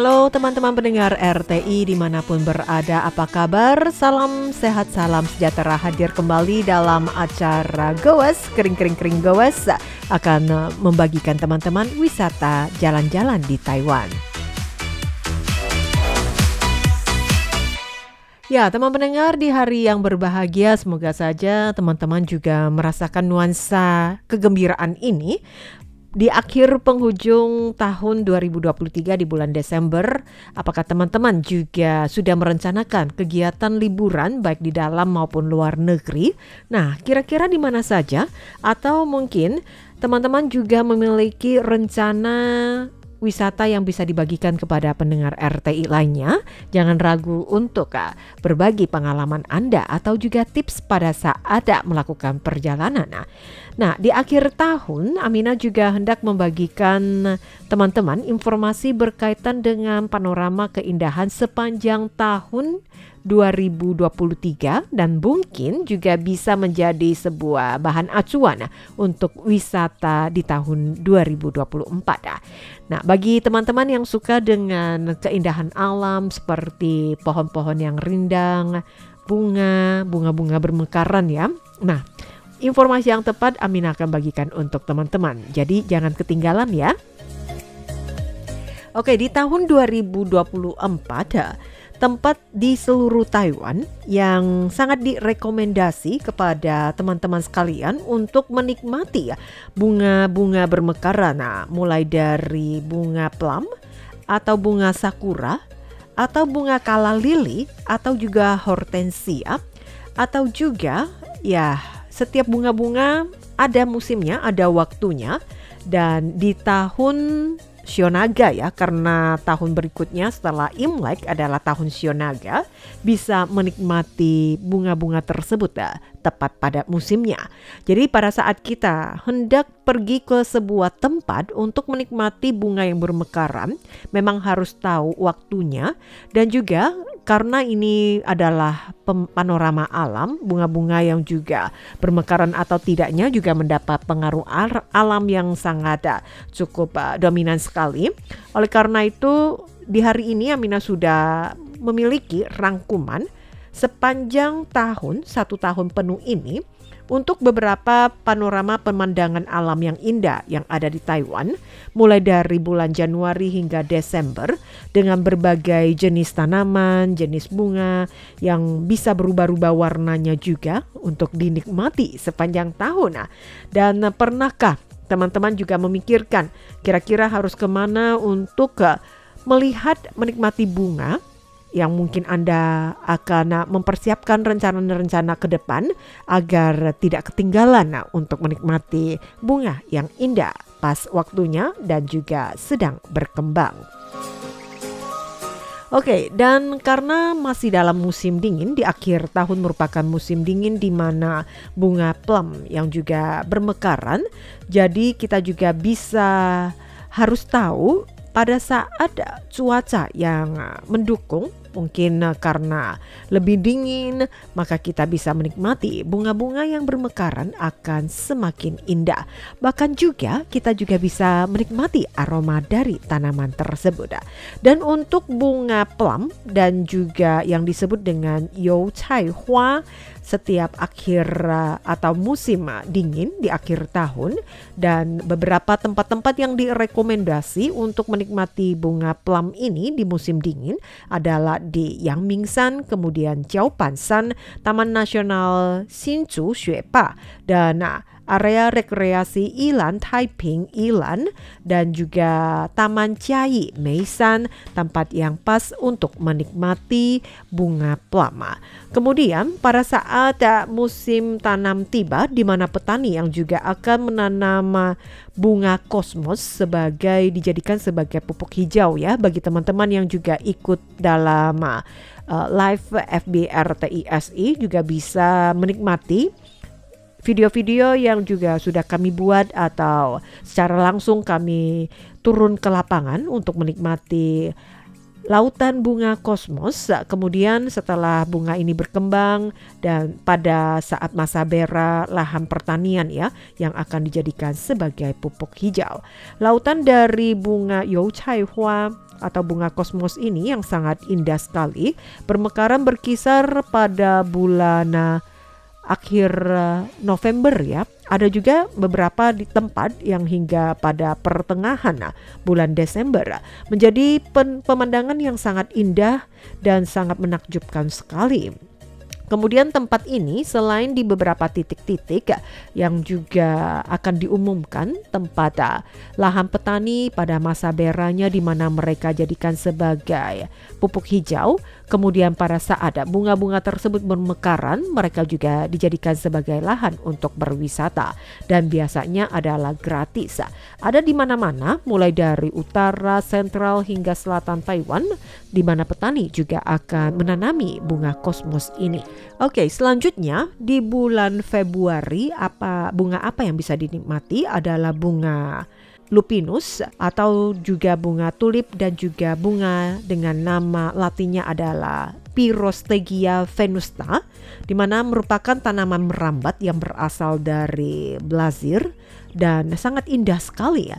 Halo teman-teman pendengar RTI di mana pun berada, apa kabar? Salam sehat, salam sejahtera hadir kembali dalam acara Goes, kering-kering-kering Goes akan membagikan teman-teman wisata jalan-jalan di Taiwan. Ya, teman pendengar di hari yang berbahagia, semoga saja teman-teman juga merasakan nuansa kegembiraan ini di akhir penghujung tahun 2023 di bulan Desember, apakah teman-teman juga sudah merencanakan kegiatan liburan baik di dalam maupun luar negeri? Nah, kira-kira di mana saja? Atau mungkin teman-teman juga memiliki rencana wisata yang bisa dibagikan kepada pendengar RTI lainnya, jangan ragu untuk berbagi pengalaman Anda atau juga tips pada saat melakukan perjalanan. Nah, di akhir tahun Amina juga hendak membagikan teman-teman informasi berkaitan dengan panorama keindahan sepanjang tahun 2023 dan mungkin juga bisa menjadi sebuah bahan acuan untuk wisata di tahun 2024. Nah, bagi teman-teman yang suka dengan keindahan alam seperti pohon-pohon yang rindang, bunga, bunga-bunga bermekaran ya. Nah, Informasi yang tepat Amin akan bagikan untuk teman-teman. Jadi jangan ketinggalan ya. Oke, di tahun 2024 tempat di seluruh Taiwan yang sangat direkomendasi kepada teman-teman sekalian untuk menikmati ya bunga-bunga bermekaran. Nah, mulai dari bunga plum atau bunga sakura atau bunga kala lili atau juga hortensia atau juga ya setiap bunga-bunga ada musimnya, ada waktunya dan di tahun Sionaga ya karena tahun berikutnya setelah Imlek adalah tahun Sionaga bisa menikmati bunga-bunga tersebut ya, tepat pada musimnya. Jadi pada saat kita hendak pergi ke sebuah tempat untuk menikmati bunga yang bermekaran memang harus tahu waktunya dan juga karena ini adalah panorama alam, bunga-bunga yang juga bermekaran atau tidaknya juga mendapat pengaruh alam yang sangat uh, cukup uh, dominan sekali. Oleh karena itu, di hari ini Amina sudah memiliki rangkuman sepanjang tahun, satu tahun penuh ini untuk beberapa panorama pemandangan alam yang indah yang ada di Taiwan, mulai dari bulan Januari hingga Desember, dengan berbagai jenis tanaman, jenis bunga yang bisa berubah-ubah warnanya juga untuk dinikmati sepanjang tahun. Nah, dan pernahkah teman-teman juga memikirkan kira-kira harus ke mana untuk uh, melihat menikmati bunga yang mungkin Anda akan mempersiapkan rencana-rencana ke depan agar tidak ketinggalan untuk menikmati bunga yang indah pas waktunya dan juga sedang berkembang. Oke, dan karena masih dalam musim dingin, di akhir tahun merupakan musim dingin di mana bunga plum yang juga bermekaran, jadi kita juga bisa harus tahu pada saat cuaca yang mendukung Mungkin eh, karena lebih dingin, maka kita bisa menikmati bunga-bunga yang bermekaran akan semakin indah. Bahkan juga kita juga bisa menikmati aroma dari tanaman tersebut. Dan untuk bunga plum dan juga yang disebut dengan you chai hua setiap akhir uh, atau musim dingin di akhir tahun dan beberapa tempat-tempat yang direkomendasi untuk menikmati bunga plum ini di musim dingin adalah di Yangmingshan, kemudian Jiaobanshan, Taman Nasional Hsinchu Xuepa. Dan uh, area rekreasi Ilan, Taiping, Ilan, dan juga Taman Chiai, Meisan, tempat yang pas untuk menikmati bunga plama. Kemudian pada saat musim tanam tiba di mana petani yang juga akan menanam bunga kosmos sebagai dijadikan sebagai pupuk hijau ya bagi teman-teman yang juga ikut dalam uh, live FBR TISI juga bisa menikmati video-video yang juga sudah kami buat atau secara langsung kami turun ke lapangan untuk menikmati lautan bunga kosmos. Kemudian setelah bunga ini berkembang dan pada saat masa bera lahan pertanian ya yang akan dijadikan sebagai pupuk hijau. Lautan dari bunga You Chai Hua atau bunga kosmos ini yang sangat indah sekali bermekaran berkisar pada bulan akhir eh, November ya. Ada juga beberapa di tempat yang hingga pada pertengahan nah, bulan Desember menjadi pemandangan yang sangat indah dan sangat menakjubkan sekali. Kemudian tempat ini selain di beberapa titik-titik yang juga akan diumumkan tempat ah, lahan petani pada masa beranya di mana mereka jadikan sebagai pupuk hijau Kemudian pada saat bunga-bunga tersebut bermekaran, mereka juga dijadikan sebagai lahan untuk berwisata dan biasanya adalah gratis. Ada di mana-mana, mulai dari utara, sentral hingga selatan Taiwan, di mana petani juga akan menanami bunga kosmos ini. Oke, selanjutnya di bulan Februari apa bunga apa yang bisa dinikmati adalah bunga lupinus atau juga bunga tulip dan juga bunga dengan nama latinnya adalah Pyrostegia venusta di mana merupakan tanaman merambat yang berasal dari Brazil dan sangat indah sekali ya.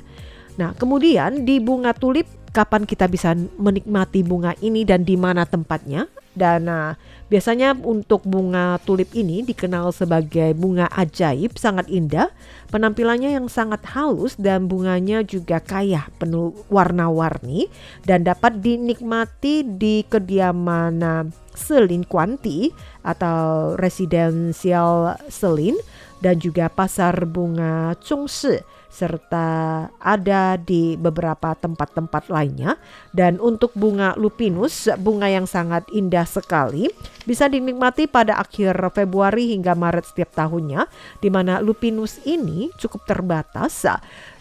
Nah, kemudian di bunga tulip kapan kita bisa menikmati bunga ini dan di mana tempatnya? Dan uh, biasanya untuk bunga tulip ini dikenal sebagai bunga ajaib, sangat indah. Penampilannya yang sangat halus dan bunganya juga kaya penuh warna-warni dan dapat dinikmati di kediaman uh, Selin Kuanti atau residensial Selin dan juga pasar bunga Chungshi serta ada di beberapa tempat-tempat lainnya. Dan untuk bunga lupinus, bunga yang sangat indah sekali, bisa dinikmati pada akhir Februari hingga Maret setiap tahunnya, di mana lupinus ini cukup terbatas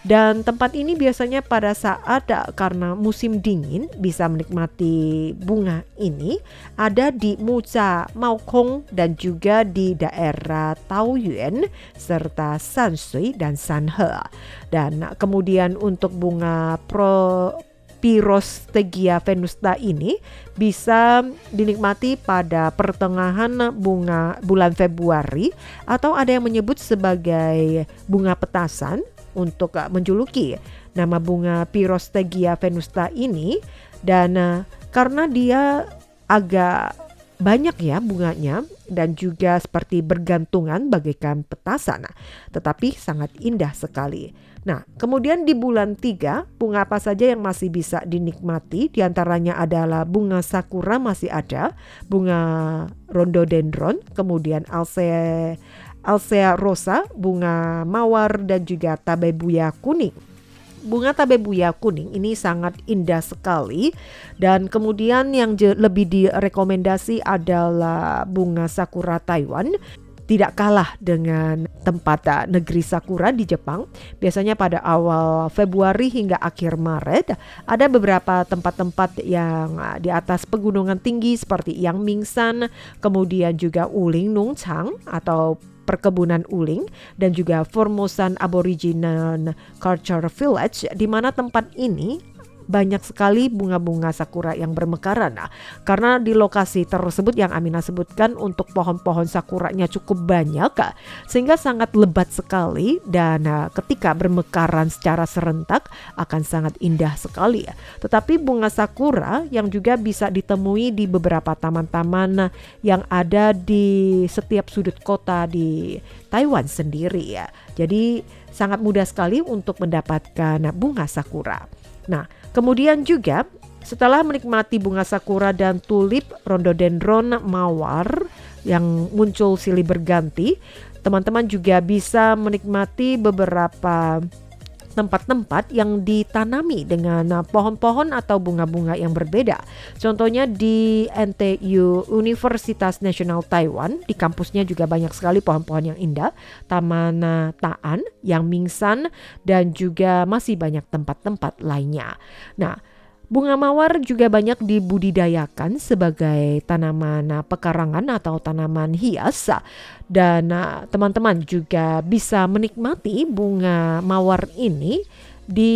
dan tempat ini biasanya pada saat karena musim dingin bisa menikmati bunga ini ada di Muca, Maokong dan juga di daerah Taoyuan serta Sansui dan Sanhe. Dan kemudian untuk bunga pro Pyrostegia venusta ini bisa dinikmati pada pertengahan bunga bulan Februari atau ada yang menyebut sebagai bunga petasan untuk uh, menjuluki nama bunga Pyrostegia venusta ini dan uh, karena dia agak banyak ya bunganya dan juga seperti bergantungan bagaikan petasan, tetapi sangat indah sekali. Nah, kemudian di bulan 3, bunga apa saja yang masih bisa dinikmati? Di antaranya adalah bunga sakura masih ada, bunga rhododendron, kemudian alse Alsea rosa, bunga mawar dan juga tabebuya kuning. Bunga tabebuya kuning ini sangat indah sekali dan kemudian yang lebih direkomendasi adalah bunga sakura Taiwan tidak kalah dengan tempat uh, negeri sakura di Jepang. Biasanya pada awal Februari hingga akhir Maret ada beberapa tempat-tempat yang uh, di atas pegunungan tinggi seperti Yang Mingsan, kemudian juga Uling Nungchang atau perkebunan uling dan juga Formosan Aboriginal Culture Village di mana tempat ini banyak sekali bunga-bunga sakura yang bermekaran. Nah, karena di lokasi tersebut yang Amina sebutkan untuk pohon-pohon sakuranya cukup banyak, sehingga sangat lebat sekali dan uh, ketika bermekaran secara serentak akan sangat indah sekali ya. Tetapi bunga sakura yang juga bisa ditemui di beberapa taman-taman yang ada di setiap sudut kota di Taiwan sendiri ya. Jadi sangat mudah sekali untuk mendapatkan bunga sakura. Nah, Kemudian juga setelah menikmati bunga sakura dan tulip rhododendron mawar yang muncul silih berganti teman-teman juga bisa menikmati beberapa tempat-tempat yang ditanami dengan pohon-pohon atau bunga-bunga yang berbeda. Contohnya di NTU Universitas Nasional Taiwan, di kampusnya juga banyak sekali pohon-pohon yang indah, Taman Taan, Yang Mingsan, dan juga masih banyak tempat-tempat lainnya. Nah, Bunga mawar juga banyak dibudidayakan sebagai tanaman uh, pekarangan atau tanaman hias dan uh, teman-teman juga bisa menikmati bunga mawar ini di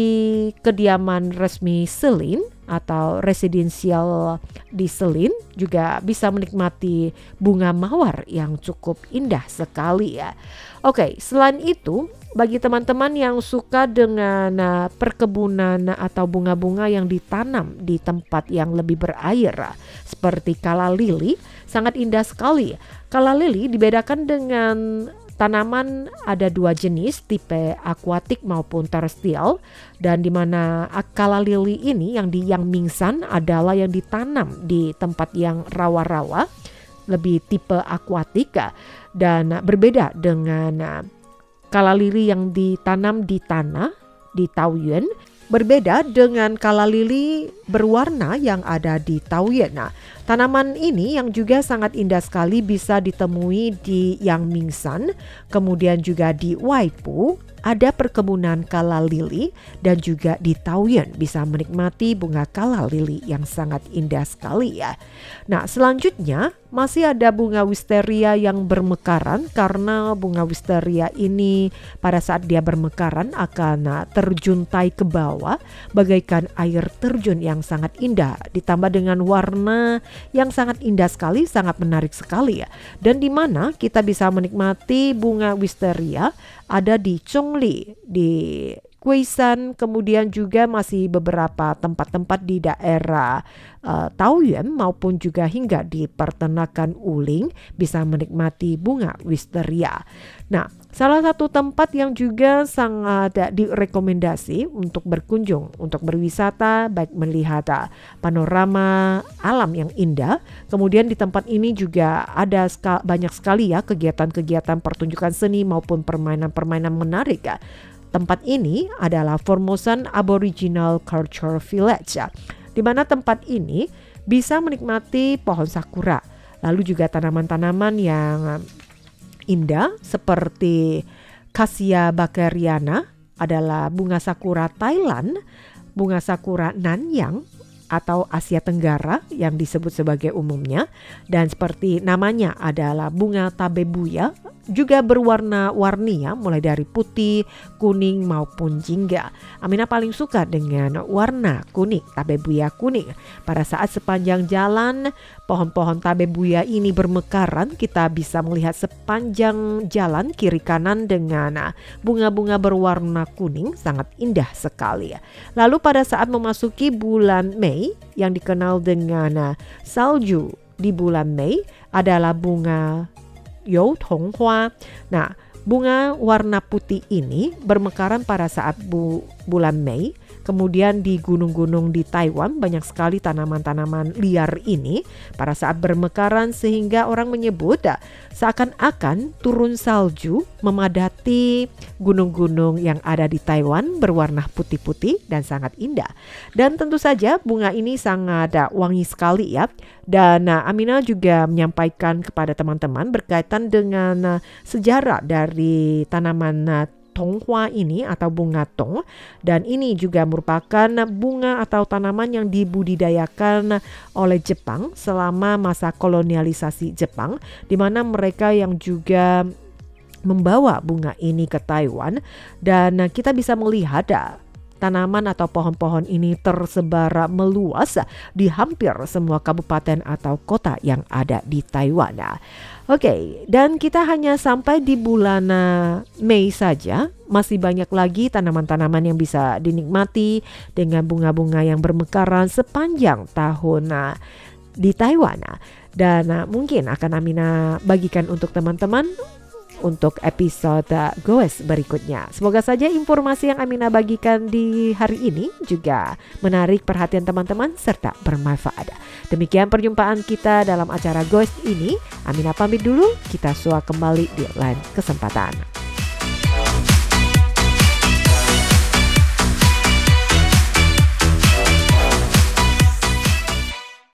kediaman resmi Selin atau residensial di Selin juga bisa menikmati bunga mawar yang cukup indah sekali ya. Oke, selain itu bagi teman-teman yang suka dengan uh, perkebunan atau bunga-bunga yang ditanam di tempat yang lebih berair seperti kala lili sangat indah sekali. Kala lili dibedakan dengan tanaman ada dua jenis tipe akuatik maupun terestrial dan di mana kala lili ini yang di yang mingsan adalah yang ditanam di tempat yang rawa-rawa lebih tipe akuatik dan berbeda dengan Kala lili yang ditanam di tanah di Taoyuan berbeda dengan kala lili berwarna yang ada di Taoyuan. Nah, tanaman ini yang juga sangat indah sekali bisa ditemui di Yangmingshan, kemudian juga di Waipu, ada perkebunan kala lili dan juga di Taoyuan bisa menikmati bunga kala lili yang sangat indah sekali ya. Nah selanjutnya masih ada bunga wisteria yang bermekaran karena bunga wisteria ini pada saat dia bermekaran akan terjuntai ke bawah bagaikan air terjun yang sangat indah ditambah dengan warna yang sangat indah sekali sangat menarik sekali ya dan di mana kita bisa menikmati bunga wisteria ada di Chongli di Guisan, kemudian juga masih beberapa tempat-tempat di daerah uh, Taoyuan maupun juga hingga di peternakan Uling bisa menikmati bunga wisteria. Nah, salah satu tempat yang juga sangat direkomendasi untuk berkunjung, untuk berwisata, baik melihat uh, panorama alam yang indah. Kemudian di tempat ini juga ada banyak sekali ya kegiatan-kegiatan pertunjukan seni maupun permainan-permainan menarik ya Tempat ini adalah Formosan Aboriginal Culture Village, di mana tempat ini bisa menikmati pohon sakura, lalu juga tanaman-tanaman yang indah seperti Cassia bakeriana adalah bunga sakura Thailand, bunga sakura Nanyang atau Asia Tenggara yang disebut sebagai umumnya dan seperti namanya adalah bunga tabebuya juga berwarna-warni ya, mulai dari putih, kuning maupun jingga. Amina paling suka dengan warna kuning, tabebuya kuning. Pada saat sepanjang jalan pohon-pohon tabebuya ini bermekaran, kita bisa melihat sepanjang jalan kiri kanan dengan bunga-bunga berwarna kuning sangat indah sekali ya. Lalu pada saat memasuki bulan Mei yang dikenal dengan salju di bulan Mei adalah bunga you Hua. Nah, bunga warna putih ini bermekaran pada saat bu bulan Mei Kemudian di gunung-gunung di Taiwan banyak sekali tanaman-tanaman liar ini pada saat bermekaran sehingga orang menyebut seakan-akan turun salju memadati gunung-gunung yang ada di Taiwan berwarna putih-putih dan sangat indah. Dan tentu saja bunga ini sangat wangi sekali ya. Dan uh, Amina juga menyampaikan kepada teman-teman berkaitan dengan uh, sejarah dari tanaman uh, tonghua ini atau bunga tong. Dan ini juga merupakan bunga atau tanaman yang dibudidayakan oleh Jepang selama masa kolonialisasi Jepang di mana mereka yang juga membawa bunga ini ke Taiwan. Dan kita bisa melihat tanaman atau pohon-pohon ini tersebar meluas di hampir semua kabupaten atau kota yang ada di Taiwan. Oke, dan kita hanya sampai di bulan uh, Mei saja. Masih banyak lagi tanaman-tanaman yang bisa dinikmati dengan bunga-bunga yang bermekaran sepanjang tahun uh, di Taiwan. Dan uh, mungkin akan Amina bagikan untuk teman-teman untuk episode Goes berikutnya. Semoga saja informasi yang Amina bagikan di hari ini juga menarik perhatian teman-teman serta bermanfaat. Demikian perjumpaan kita dalam acara Goes ini. Amina pamit dulu, kita suah kembali di lain kesempatan.